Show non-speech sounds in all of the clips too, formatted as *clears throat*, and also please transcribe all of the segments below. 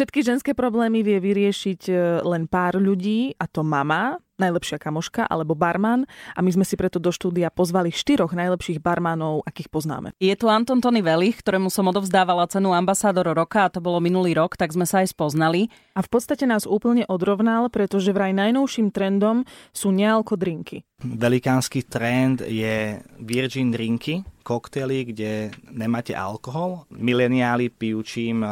Všetky ženské problémy vie vyriešiť e, len pár ľudí, a to mama, najlepšia kamoška alebo barman a my sme si preto do štúdia pozvali štyroch najlepších barmanov, akých poznáme. Je tu Anton Tony Velich, ktorému som odovzdávala cenu ambasádor roka a to bolo minulý rok, tak sme sa aj spoznali. A v podstate nás úplne odrovnal, pretože vraj najnovším trendom sú nealko drinky. Velikánsky trend je virgin drinky, koktely, kde nemáte alkohol. Mileniáli pijú čím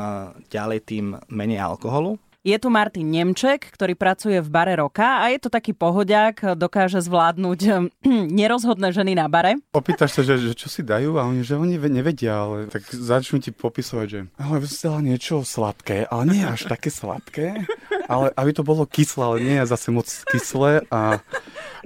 ďalej tým menej alkoholu. Je tu Martin Nemček, ktorý pracuje v bare roka a je to taký pohodiak, dokáže zvládnuť *clears throat* nerozhodné ženy na bare. Opýtaš sa, že, že čo si dajú a oni, že oni nevedia, ale tak začnú ti popisovať, že ale chcela niečo sladké, ale nie až také sladké, ale aby to bolo kyslé, ale nie zase moc kyslé a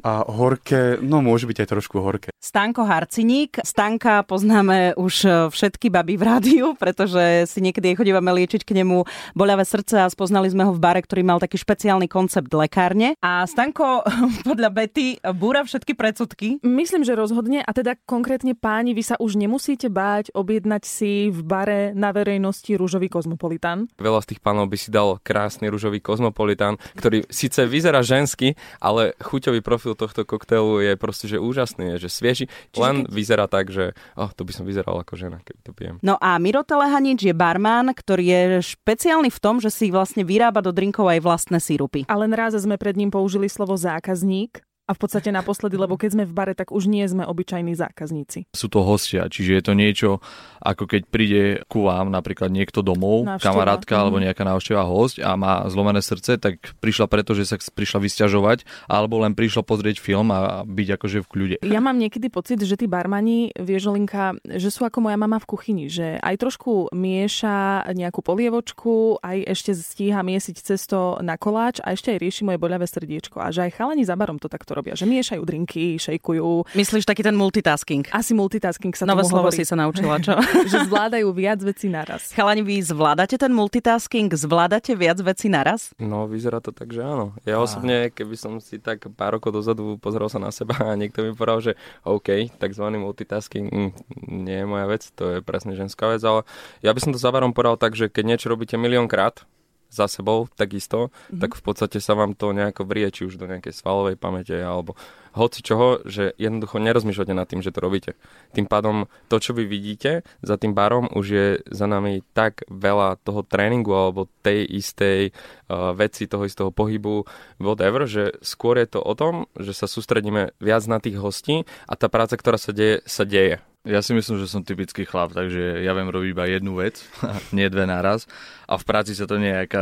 a horké, no môže byť aj trošku horké. Stanko Harciník. Stanka poznáme už e, všetky baby v rádiu, pretože si niekedy chodívame liečiť k nemu boľavé srdce a spoznali sme ho v bare, ktorý mal taký špeciálny koncept lekárne. A Stanko *laughs* podľa Betty búra všetky predsudky. Myslím, že rozhodne a teda konkrétne páni, vy sa už nemusíte báť objednať si v bare na verejnosti rúžový kozmopolitán. Veľa z tých pánov by si dal krásny rúžový kozmopolitán, ktorý síce vyzerá žensky, ale chuťový profil profil tohto koktélu je proste, že úžasný, je, že svieži, Čiže len keď... vyzerá tak, že oh, to by som vyzeral ako žena, keď to pijem. No a Miro Telehanič je barman, ktorý je špeciálny v tom, že si vlastne vyrába do drinkov aj vlastné sírupy. A len raz sme pred ním použili slovo zákazník, a v podstate naposledy, lebo keď sme v bare, tak už nie sme obyčajní zákazníci. Sú to hostia, čiže je to niečo, ako keď príde ku vám napríklad niekto domov, návšteva. kamarátka mm. alebo mhm. nejaká návšteva host a má zlomené srdce, tak prišla preto, že sa prišla vysťažovať, alebo len prišla pozrieť film a byť akože v kľude. Ja mám niekedy pocit, že tí barmani, Viežolinka, že sú ako moja mama v kuchyni, že aj trošku mieša nejakú polievočku, aj ešte stíha miesiť cesto na koláč a ešte aj rieši moje boľavé srdiečko. A že aj chalani za barom to takto to robia, že miešajú drinky, šejkujú. Myslíš taký ten multitasking? Asi multitasking sa Nové slovo hovorí. si sa naučila, čo? *laughs* že zvládajú viac vecí naraz. Chalani, vy zvládate ten multitasking? Zvládate viac vecí naraz? No, vyzerá to tak, že áno. Ja osobne, keby som si tak pár rokov dozadu pozrel sa na seba a niekto mi povedal, že OK, takzvaný multitasking mm, nie je moja vec, to je presne ženská vec, ale ja by som to záverom povedal tak, že keď niečo robíte miliónkrát, za sebou takisto, mm-hmm. tak v podstate sa vám to nejako vrie, či už do nejakej svalovej pamäte alebo hoci čoho, že jednoducho nerozmýšľate nad tým, že to robíte. Tým pádom to, čo vy vidíte za tým barom, už je za nami tak veľa toho tréningu alebo tej istej uh, veci, toho istého pohybu, whatever, že skôr je to o tom, že sa sústredíme viac na tých hostí a tá práca, ktorá sa deje, sa deje. Ja si myslím, že som typický chlap, takže ja viem robiť iba jednu vec, *laughs* nie dve naraz. A v práci sa to nejak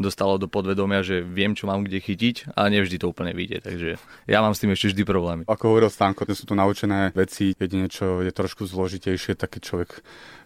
dostalo do podvedomia, že viem, čo mám kde chytiť a nevždy to úplne vyjde. Takže ja mám s tým ešte vždy problémy. Ako hovoril Stanko, sú to naučené veci, jedine čo je trošku zložitejšie, tak keď človek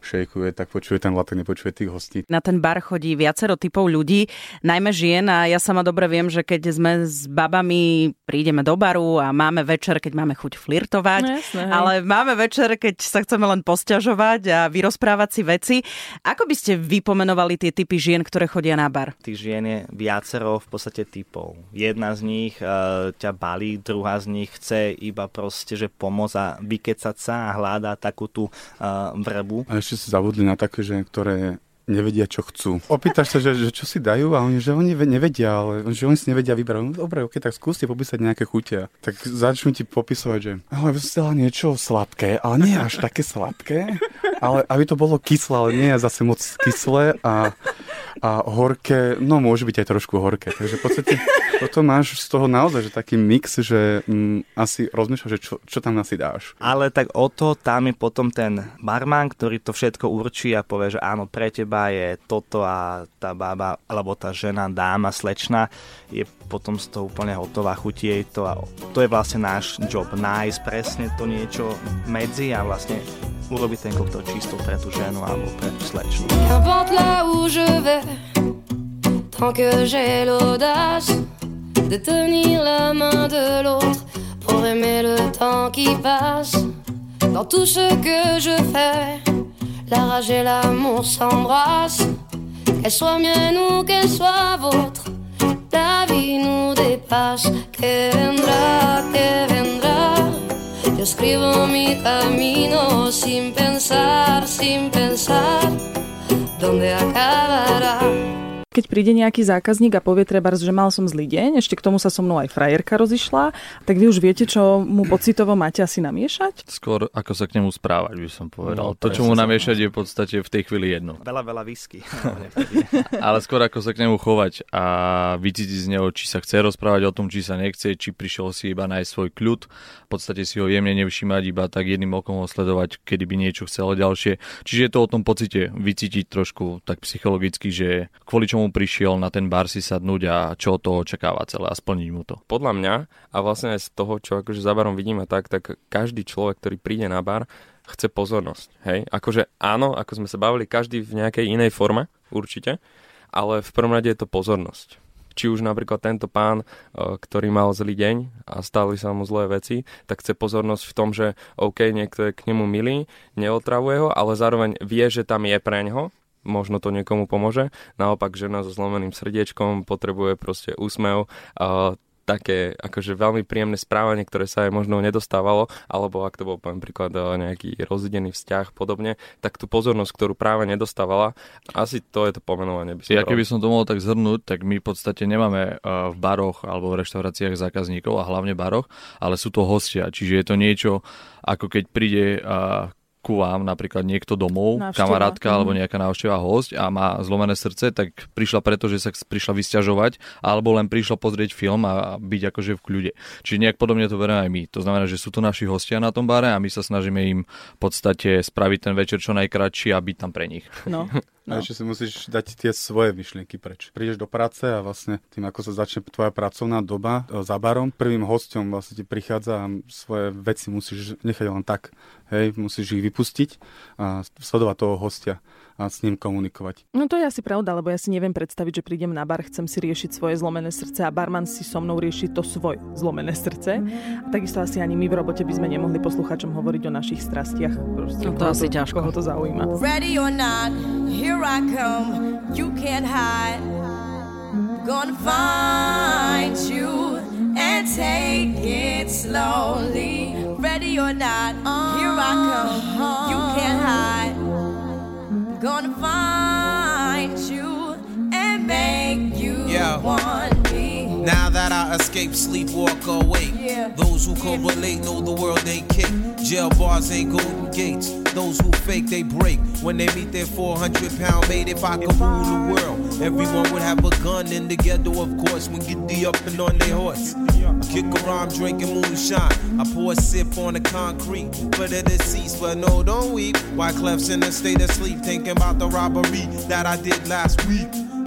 šejkuje, tak počuje ten latek, nepočuje tých hostí. Na ten bar chodí viacero typov ľudí, najmä žien a ja sama dobre viem, že keď sme s babami, prídeme do baru a máme večer, keď máme chuť flirtovať, no, jasné, ale máme večer, keď sa chceme len posťažovať a vyrozprávať si veci. Ako by ste vypomenovali tie typy žien, ktoré chodia na bar? Tých žien je viacero v podstate typov. Jedna z nich uh, ťa balí, druhá z nich chce iba proste, že pomôcť a vykecať sa a hľadá takú tú uh, vrbu. A ešte si zabudli na také, že ktoré nevedia, čo chcú. Opýtaš sa, že, že čo si dajú a oni, že oni nevedia, ale že oni si nevedia vybrať. No, dobre, ok, tak skúste popísať nejaké chutia. Tak začnú ti popísať, že ale chcela niečo sladké, ale nie až také sladké, ale aby to bolo kyslé, ale nie zase moc kyslé a a horké, no môže byť aj trošku horké. Takže v podstate toto máš z toho naozaj, že taký mix, že mm, asi rozmýšľaš, že čo, čo tam asi dáš. Ale tak o to tam je potom ten barman, ktorý to všetko určí a povie, že áno, pre teba je toto a tá baba, alebo tá žena, dáma, slečna je potom z toho úplne hotová, chutí jej to a to je vlastne náš job, nájsť presne to niečo medzi a vlastne urobiť ten koktel čisto pre tú ženu alebo pre tú slečnu. Tant que j'ai l'audace de tenir la main de l'autre pour aimer le temps qui passe. Dans tout ce que je fais, la rage et l'amour s'embrassent. Qu'elle soit mienne ou qu'elle soit vôtre, la vie nous dépasse. Que vendra, que vendra. Yo escribo mi camino sin pensar, sin pensar dónde acabará. Keď príde nejaký zákazník a povie treba, že mal som zlý deň, ešte k tomu sa so mnou aj frajerka rozišla, tak vy už viete, čo mu pocitovo máte asi namiešať? Skôr ako sa k nemu správať, by som povedal. No, to, čo mu namiešať, je v podstate v tej chvíli jedno. Veľa, veľa whisky. *laughs* Ale skôr ako sa k nemu chovať a vycítiť z neho, či sa chce rozprávať o tom, či sa nechce, či prišiel si iba nájsť svoj kľud, v podstate si ho jemne nevšímať, iba tak jedným okom ho sledovať, kedy by niečo chcelo ďalšie. Čiže je to o tom pocite vycítiť trošku tak psychologicky, že kvôli čomu čomu prišiel na ten bar si sadnúť a čo od toho očakáva celé a splniť mu to? Podľa mňa a vlastne aj z toho, čo akože za barom vidíme tak, tak každý človek, ktorý príde na bar, chce pozornosť. Hej? Akože áno, ako sme sa bavili, každý v nejakej inej forme, určite, ale v prvom rade je to pozornosť či už napríklad tento pán, e, ktorý mal zlý deň a stali sa mu zlé veci, tak chce pozornosť v tom, že OK, niekto je k nemu milý, neotravuje ho, ale zároveň vie, že tam je pre ňo možno to niekomu pomôže. Naopak žena so zlomeným srdiečkom potrebuje proste úsmev, a také akože veľmi príjemné správanie, ktoré sa aj možno nedostávalo, alebo ak to bol poviem príklad nejaký rozdený vzťah podobne, tak tú pozornosť, ktorú práve nedostávala, asi to je to pomenovanie. By som ja keby som to mohol tak zhrnúť, tak my v podstate nemáme v baroch alebo v reštauráciách zákazníkov a hlavne baroch, ale sú to hostia, čiže je to niečo, ako keď príde ku vám napríklad niekto domov, návšteva. kamarátka mm. alebo nejaká návšteva host a má zlomené srdce, tak prišla preto, že sa prišla vysťažovať alebo len prišla pozrieť film a byť akože v kľude. Čiže nejak podobne to berieme aj my. To znamená, že sú to naši hostia na tom bare a my sa snažíme im v podstate spraviť ten večer čo najkratší a byť tam pre nich. No. *laughs* No. A ešte si musíš dať tie svoje myšlienky preč. Prídeš do práce a vlastne tým, ako sa začne tvoja pracovná doba e, za barom, prvým hostom vlastne ti prichádza a svoje veci musíš nechať len tak. Hej, musíš ich vypustiť a sledovať toho hostia s ním komunikovať. No to je asi pravda, lebo ja si neviem predstaviť, že prídem na bar, chcem si riešiť svoje zlomené srdce a barman si so mnou rieši to svoje zlomené srdce. A takisto asi ani my v robote by sme nemohli posluchačom hovoriť o našich strastiach. Proste, no to asi to, ťažko. Koho to zaujíma. Ready or not, here I come, you can't hide. Gonna find you and take it slowly. Ready or not, here I come, you can't hide. Gonna find you and make you yeah. want me. Now that I escape, sleep, walk awake. Yeah. Those who correlate know the world ain't cake. Jail bars ain't golden gates. Those who fake, they break. When they meet their 400 pound mate, if I could rule the world, everyone would have a gun in the ghetto, of course, when get the up and on their horse. Kick around drinking moonshine. I pour a sip on the concrete for the deceased, but no, don't weep. Why Clef's in a state of sleep, thinking about the robbery that I did last week.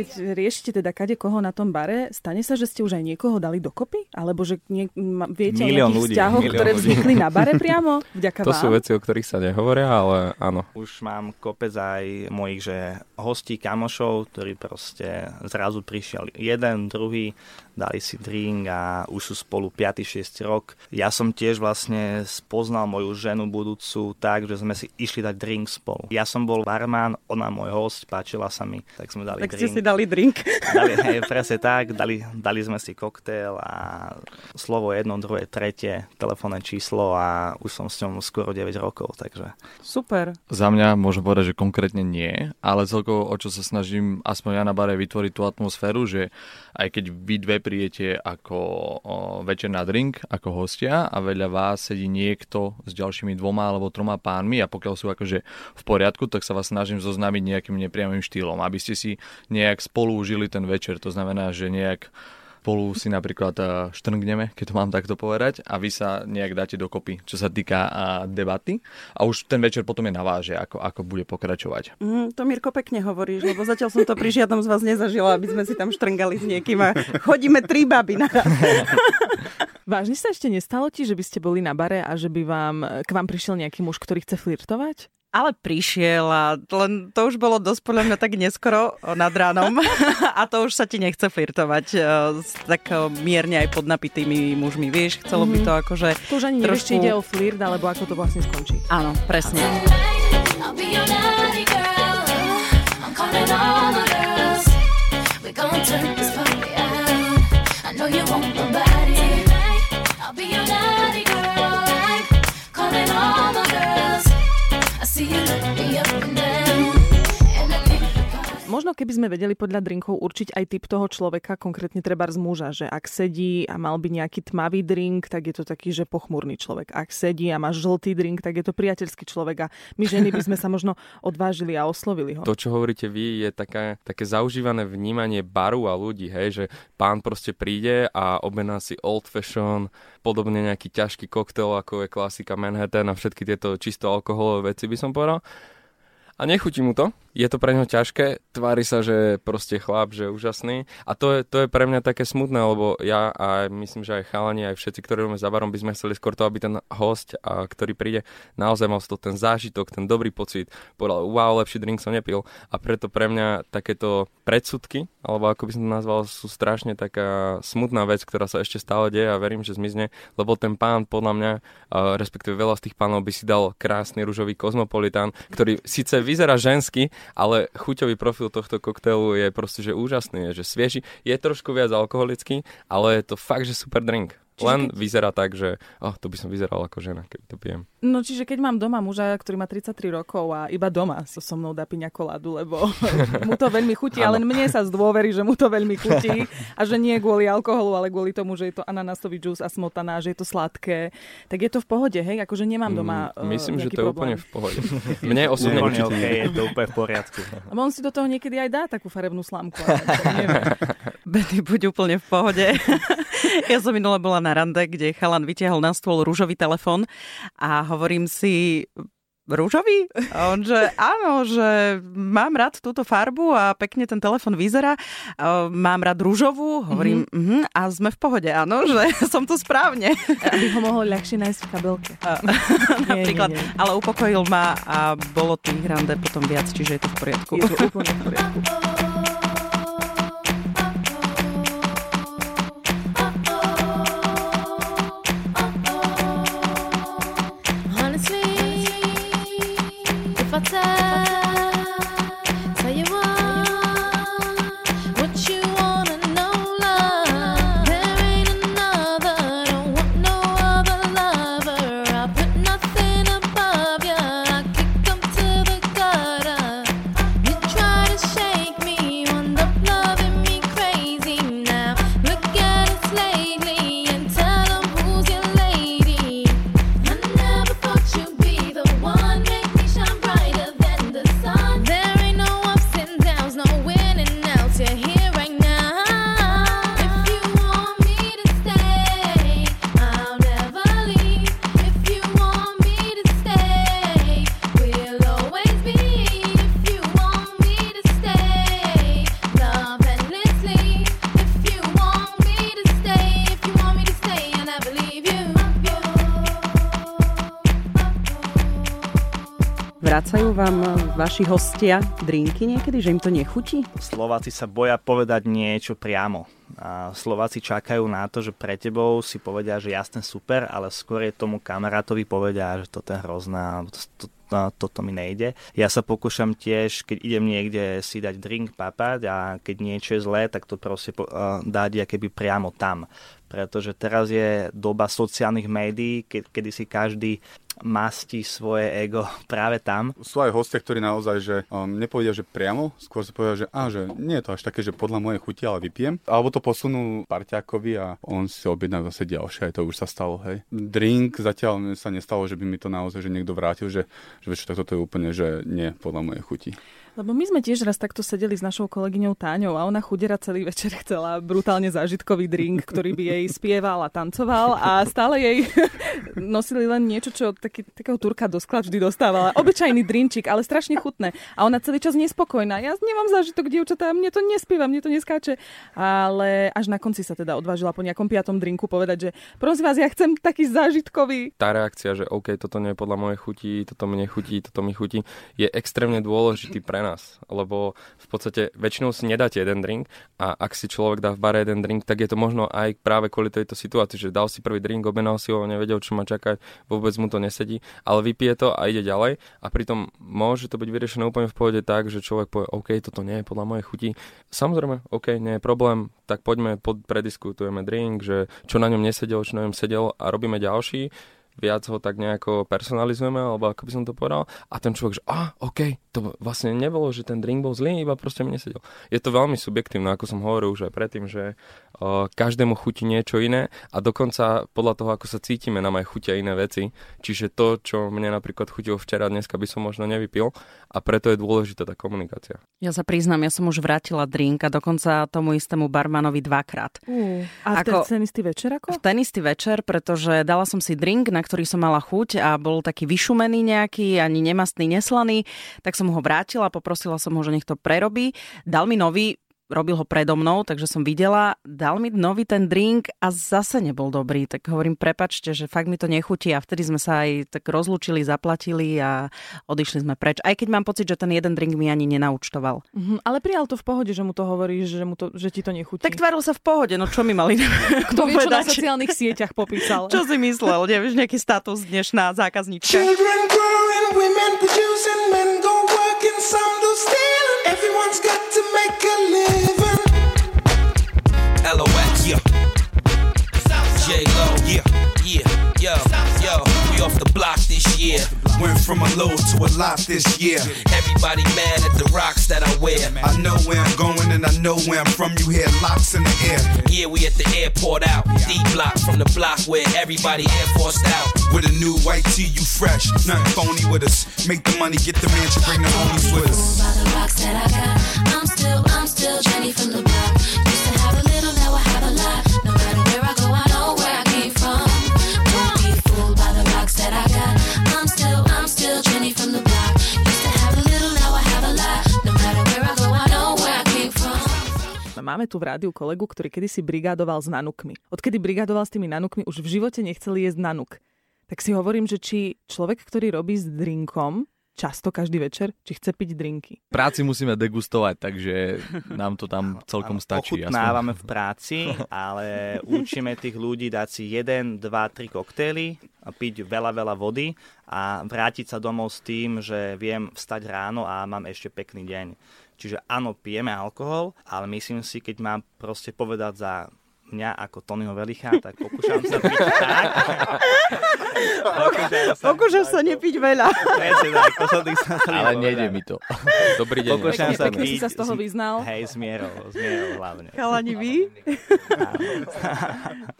Keď riešite teda kade koho na tom bare, stane sa, že ste už aj niekoho dali dokopy? Alebo že nie, ma, viete milión o nejakých ľudí, vzťahoch, ktoré vznikli na bare *laughs* priamo? Vďaka to vám? sú veci, o ktorých sa nehovoria, ale áno. Už mám kopec aj mojich, že hostí, kamošov, ktorí proste zrazu prišiel jeden, druhý, dali si drink a už sú spolu 5. 6 rok. Ja som tiež vlastne spoznal moju ženu budúcu tak, že sme si išli dať drink spolu. Ja som bol barman, ona môj host, páčila sa mi, tak sme dali tak drink. Ste si dali drink. Dali, hej, presne tak, dali, dali sme si koktail a slovo jedno, druhé, tretie, telefónne číslo a už som s ňou skoro 9 rokov, takže... Super. Za mňa môžem povedať, že konkrétne nie, ale celkovo o čo sa snažím aspoň ja na bare vytvoriť tú atmosféru, že aj keď vy dve prijete ako večer na drink, ako hostia a vedľa vás sedí niekto s ďalšími dvoma alebo troma pánmi a pokiaľ sú akože v poriadku, tak sa vás snažím zoznámiť nejakým nepriamým štýlom, aby ste si nejak spolu užili ten večer. To znamená, že nejak spolu si napríklad uh, štrngneme, keď to mám takto povedať, a vy sa nejak dáte dokopy, čo sa týka uh, debaty. A už ten večer potom je na váže, ako, ako bude pokračovať. Mm, to Mirko pekne hovoríš, lebo zatiaľ som to pri žiadnom z vás nezažila, aby sme si tam štrngali s niekým a chodíme tri baby na *laughs* Vážne sa ešte nestalo ti, že by ste boli na bare a že by vám, k vám prišiel nejaký muž, ktorý chce flirtovať? Ale prišiel a len to už bolo dosť podľa mňa tak neskoro nad ránom *laughs* a to už sa ti nechce flirtovať e, s tak e, mierne aj pod napitými mužmi, vieš, chcelo mm-hmm. by to akože... Tu už ani trošku... nevieš, či ide o flirt, alebo ako to vlastne skončí. Áno, presne. I Keby sme vedeli podľa drinkov určiť aj typ toho človeka, konkrétne treba z muža, že ak sedí a mal by nejaký tmavý drink, tak je to taký, že pochmurný človek. Ak sedí a má žltý drink, tak je to priateľský človek a my ženy by sme sa možno odvážili a oslovili ho. To, čo hovoríte vy, je také, také zaužívané vnímanie baru a ľudí, hej, že pán proste príde a objedná si old fashion, podobne nejaký ťažký koktail, ako je klasika Manhattan a všetky tieto čisto alkoholové veci by som povedal. A nechutí mu to, je to pre neho ťažké, tvári sa, že proste chlap, že úžasný. A to je, to je pre mňa také smutné, lebo ja a myslím, že aj chalani, aj všetci, ktorí robíme za barom, by sme chceli skôr to, aby ten host, a, ktorý príde, naozaj mal to ten zážitok, ten dobrý pocit, povedal, wow, lepší drink som nepil. A preto pre mňa takéto predsudky, alebo ako by som to nazval, sú strašne taká smutná vec, ktorá sa ešte stále deje a verím, že zmizne, lebo ten pán podľa mňa, respektíve veľa z tých pánov by si dal krásny rúžový kozmopolitán, ktorý síce vyzerá žensky, ale chuťový profil tohto koktejlu je proste, že úžasný, je, že svieži, je trošku viac alkoholický, ale je to fakt, že super drink. Čiže Len keď... vyzerá tak, že oh, to by som vyzeral ako žena, keď to pijem. No čiže keď mám doma muža, ktorý má 33 rokov a iba doma so, so mnou dá piňa koládu, lebo *laughs* mu to veľmi chutí, ale mne sa zdôverí, že mu to veľmi chutí *laughs* a že nie kvôli alkoholu, ale kvôli tomu, že je to ananasový džús a smotaná, že je to sladké, tak je to v pohode, hej? Akože nemám doma uh, Myslím, že to je úplne v pohode. Mne *laughs* osobne určite okay, je to úplne v poriadku. A on si do toho niekedy aj dá takú farebnú slámku. Betty, buď úplne v pohode. *laughs* ja som minule bola na rande, kde chalan vytiahol na stôl rúžový telefón a hovorím si, rúžový? A on, že áno, že mám rád túto farbu a pekne ten telefon vyzerá. Mám rád rúžovú, hovorím, mm-hmm. uh a sme v pohode, áno, že *laughs* som tu správne. Aby ho mohol ľahšie nájsť v kabelke. Napríklad, nie, nie, nie. ale upokojil ma a bolo tých rande potom viac, čiže je to v poriadku. Je to úplne v poriadku. *laughs* Vracajú vám vaši hostia drinky niekedy, že im to nechutí? Slováci sa boja povedať niečo priamo. Slováci čakajú na to, že pre tebou si povedia, že jasne super, ale skôr je tomu kamarátovi povedia, že toto je hrozná, to, to, to, toto mi nejde. Ja sa pokúšam tiež, keď idem niekde si dať drink papať a keď niečo je zlé, tak to proste dať keby priamo tam. Pretože teraz je doba sociálnych médií, ke, kedy si každý masti svoje ego *laughs* práve tam. Sú aj hostia, ktorí naozaj že um, nepovedia, že priamo, skôr sa povedia, že, á, že nie je to až také, že podľa mojej chuti, ale vypijem. Alebo to posunú parťákovi a on si objedná zase ďalšie, aj to už sa stalo, hej. Drink zatiaľ sa nestalo, že by mi to naozaj že niekto vrátil, že, že vieš, tak toto je úplne, že nie podľa mojej chuti. Lebo my sme tiež raz takto sedeli s našou kolegyňou Táňou a ona chudera celý večer chcela brutálne zážitkový drink, ktorý by jej spieval a tancoval a stále jej *laughs* nosili len niečo, čo taký, takého turka do sklad vždy dostávala. Obyčajný drinčik, ale strašne chutné. A ona celý čas nespokojná. Ja nemám zážitok, dievčatá, mne to nespieva, mne to neskáče. Ale až na konci sa teda odvážila po nejakom piatom drinku povedať, že prosím vás, ja chcem taký zážitkový. Tá reakcia, že OK, toto nie je podľa mojej chuti, toto mne chutí, toto mi chutí, je extrémne dôležitý pre nás, lebo v podstate väčšinou si nedáte jeden drink a ak si človek dá v bare jeden drink, tak je to možno aj práve kvôli tejto situácii, že dal si prvý drink, objednal si ho, nevedel, čo má čakať, vôbec mu to nesedí, ale vypije to a ide ďalej a pritom môže to byť vyriešené úplne v pohode tak, že človek povie, OK, toto nie je podľa mojej chuti. Samozrejme, OK, nie je problém, tak poďme, pod, prediskutujeme drink, že čo na ňom nesedelo, čo na ňom sedelo a robíme ďalší viac ho tak nejako personalizujeme, alebo ako by som to povedal. A ten človek, že a, OK, to vlastne nebolo, že ten drink bol zlý, iba proste mi nesedel. Je to veľmi subjektívne, ako som hovoril už aj predtým, že uh, každému chutí niečo iné a dokonca podľa toho, ako sa cítime, nám aj chutia iné veci. Čiže to, čo mne napríklad chutilo včera, dneska by som možno nevypil a preto je dôležitá tá komunikácia. Ja sa priznám, ja som už vrátila drink a dokonca tomu istému barmanovi dvakrát. Uh, a ako, ten istý večer ako? V ten istý večer, pretože dala som si drink, na ktorý som mala chuť a bol taký vyšumený nejaký, ani nemastný, neslaný, tak som ho vrátila, poprosila som ho, že nech to prerobí. Dal mi nový, robil ho predo mnou, takže som videla, dal mi nový ten drink a zase nebol dobrý. Tak hovorím, prepačte, že fakt mi to nechutí a vtedy sme sa aj tak rozlúčili, zaplatili a odišli sme preč. Aj keď mám pocit, že ten jeden drink mi ani nenaučtoval. Mm-hmm, ale prijal to v pohode, že mu to hovoríš, že, mu to, že ti to nechutí. Tak tváril sa v pohode, no čo mi mali *laughs* Kto vie, čo na sociálnych sieťach popísal. čo si myslel, nevieš, nejaký status dnešná zákaznička. Children growing, women producing, men go working, some do stealing. Everyone's got to make a living. LOX, yeah. J-Lo, yeah, yeah. We off the block this year. Went from a low to a lot this year. Everybody mad at the rocks that I wear. I know where I'm going and I know where I'm from. You hear locks in the air. Yeah, we at the airport out. D block from the block where everybody air forced out. With a new white tee, you fresh. Nothing phony with us. Make the money, get the mansion, bring the homies with us. By the rocks that I got, I'm still, I'm still Jenny from the block. Máme tu v rádiu kolegu, ktorý kedysi brigádoval s nanukmi. Odkedy brigádoval s tými nanukmi, už v živote nechcel jesť nanuk. Tak si hovorím, že či človek, ktorý robí s drinkom, často každý večer, či chce piť drinky. Práci musíme degustovať, takže nám to tam celkom stačí. Ochutnávame v práci, *laughs* ale učíme tých ľudí dať si 1, 2, 3 koktejly a piť veľa, veľa vody a vrátiť sa domov s tým, že viem vstať ráno a mám ešte pekný deň. Čiže áno, pijeme alkohol, ale myslím si, keď mám proste povedať za mňa ako Tonyho Velicha, tak pokúšam sa piť tak. pokúšam sa, nepiť veľa. tak, to som tých sa Ale nejde mi to. Dobrý deň. Pokúšam sa piť. si sa z toho vyznal. Hej, s mierou, s mierou hlavne. Chalani vy?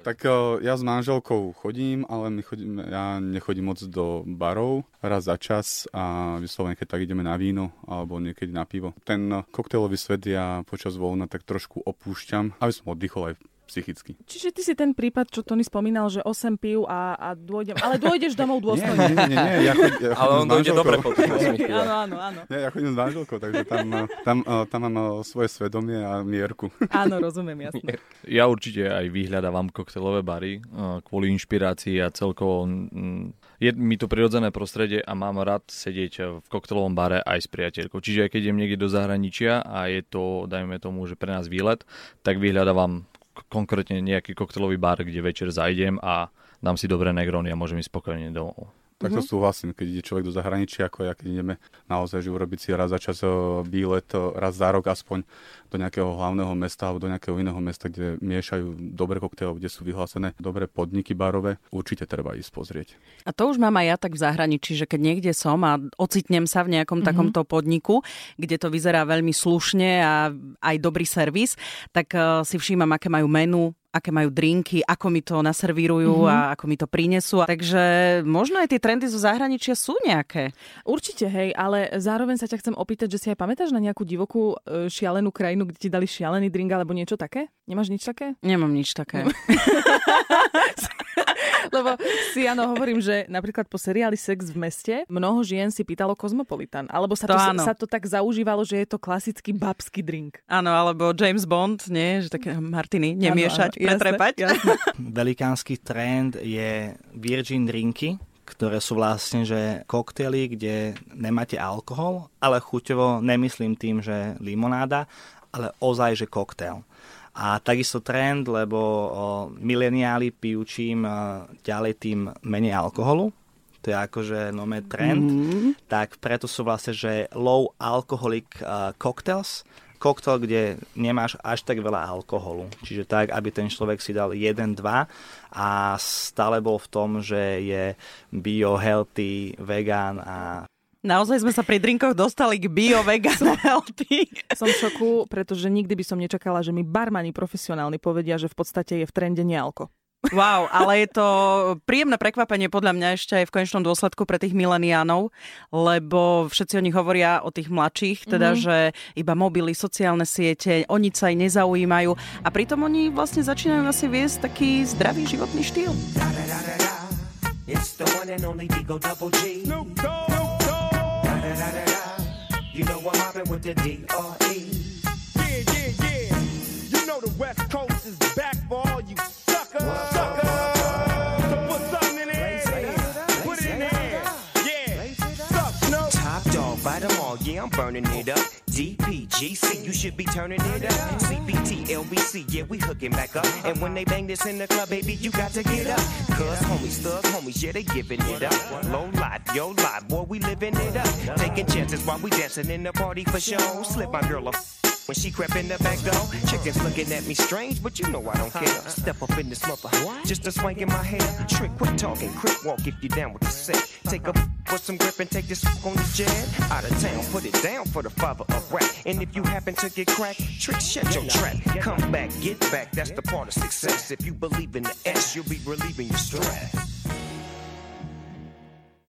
tak ja s manželkou chodím, ale my chodím, ja nechodím moc do barov raz za čas a vyslovene, keď tak ideme na víno alebo niekedy na pivo. Ten koktejlový svet ja počas voľna tak trošku opúšťam, aby som oddychol aj psychicky. Čiže ty si ten prípad, čo Tony spomínal, že 8 pív a, a dôjdem, ale dôjdeš domov dôstojne. nie, nie, nie, nie, ja chod, ja ale on dojde dobre po *laughs* Áno, áno, áno. Nie, ja chodím s manželkou, takže tam, tam, tam mám svoje svedomie a mierku. *laughs* Áno, rozumiem, jasne. Ja určite aj vyhľadávam koktelové bary kvôli inšpirácii a celkovo je mi to prirodzené prostredie a mám rád sedieť v koktelovom bare aj s priateľkou. Čiže aj keď idem niekde do zahraničia a je to, dajme tomu, že pre nás výlet, tak vyhľadávam konkrétne nejaký koktelový bar, kde večer zajdem a dám si dobré negrony a môžem ísť spokojne domov. Tak to mm-hmm. súhlasím, keď ide človek do zahraničia, ako ja, keď ideme naozaj že urobiť si raz za čas výlet, raz za rok aspoň do nejakého hlavného mesta alebo do nejakého iného mesta, kde miešajú dobré koktejly, kde sú vyhlásené dobré podniky barové, určite treba ísť pozrieť. A to už mám aj ja tak v zahraničí, že keď niekde som a ocitnem sa v nejakom mm-hmm. takomto podniku, kde to vyzerá veľmi slušne a aj dobrý servis, tak uh, si všímam, aké majú menu, aké majú drinky, ako mi to naservírujú mm-hmm. a ako mi to prinesú. Takže možno aj tie trendy zo zahraničia sú nejaké. Určite, hej, ale zároveň sa ťa chcem opýtať, že si aj pamätáš na nejakú divokú e, šialenú krajinu, kde ti dali šialený drink alebo niečo také? Nemáš nič také? Nemám nič také. *laughs* Lebo si áno hovorím, že napríklad po seriáli Sex v meste mnoho žien si pýtalo Kozmopolitan. Alebo sa to, to sa to tak zaužívalo, že je to klasický babský drink. Áno, alebo James Bond, nie? Že také Martiny, nemiešať. *laughs* pretrepať. *laughs* Velikánsky trend je Virgin drinky, ktoré sú vlastne, že koktely, kde nemáte alkohol, ale chuťovo nemyslím tým, že limonáda, ale ozaj, že koktail. A takisto trend, lebo mileniáli pijú čím ďalej tým menej alkoholu, to je akože nové trend, mm. tak preto sú vlastne, že low alcoholic uh, cocktails, koktel, kde nemáš až tak veľa alkoholu. Čiže tak, aby ten človek si dal 1-2 a stále bol v tom, že je bio, healthy, vegan a Naozaj sme sa pri drinkoch dostali k bio, vegan, healthy. Som v šoku, pretože nikdy by som nečakala, že mi barmani profesionálni povedia, že v podstate je v trende nealko. Wow, ale je to príjemné prekvapenie podľa mňa ešte aj v konečnom dôsledku pre tých mileniánov, lebo všetci o nich hovoria o tých mladších, teda, mm-hmm. že iba mobily, sociálne siete, o nič sa aj nezaujímajú a pritom oni vlastne začínajú asi viesť taký zdravý životný štýl. It's the one and only Double G. Snoop Dogg. You know I'm mobbing with the D.R.E. Yeah, yeah, yeah. You know the West Coast is back burning it up. DPGC, you should be turning it up. CBT, LBC, yeah, we hooking back up. And when they bang this in the club, baby, you got to get up. Cuz homies, thug homies, yeah, they giving it up. Low lot, yo lot, boy, we living it up. Taking chances while we dancing in the party for show. Slip my girl a when she crept in the back door. Chickens looking at me strange, but you know I don't care. Step up in this mother, just a swank in my hair. Trick, quit talking, quick walk if you down with the set. Take a with some grip and take this on the jet. Out of town, put it down for the father of rap. And if you happen to get cracked, trick, shut your trap. Come back, get back, that's the part of success. If you believe in the S, you'll be relieving your stress.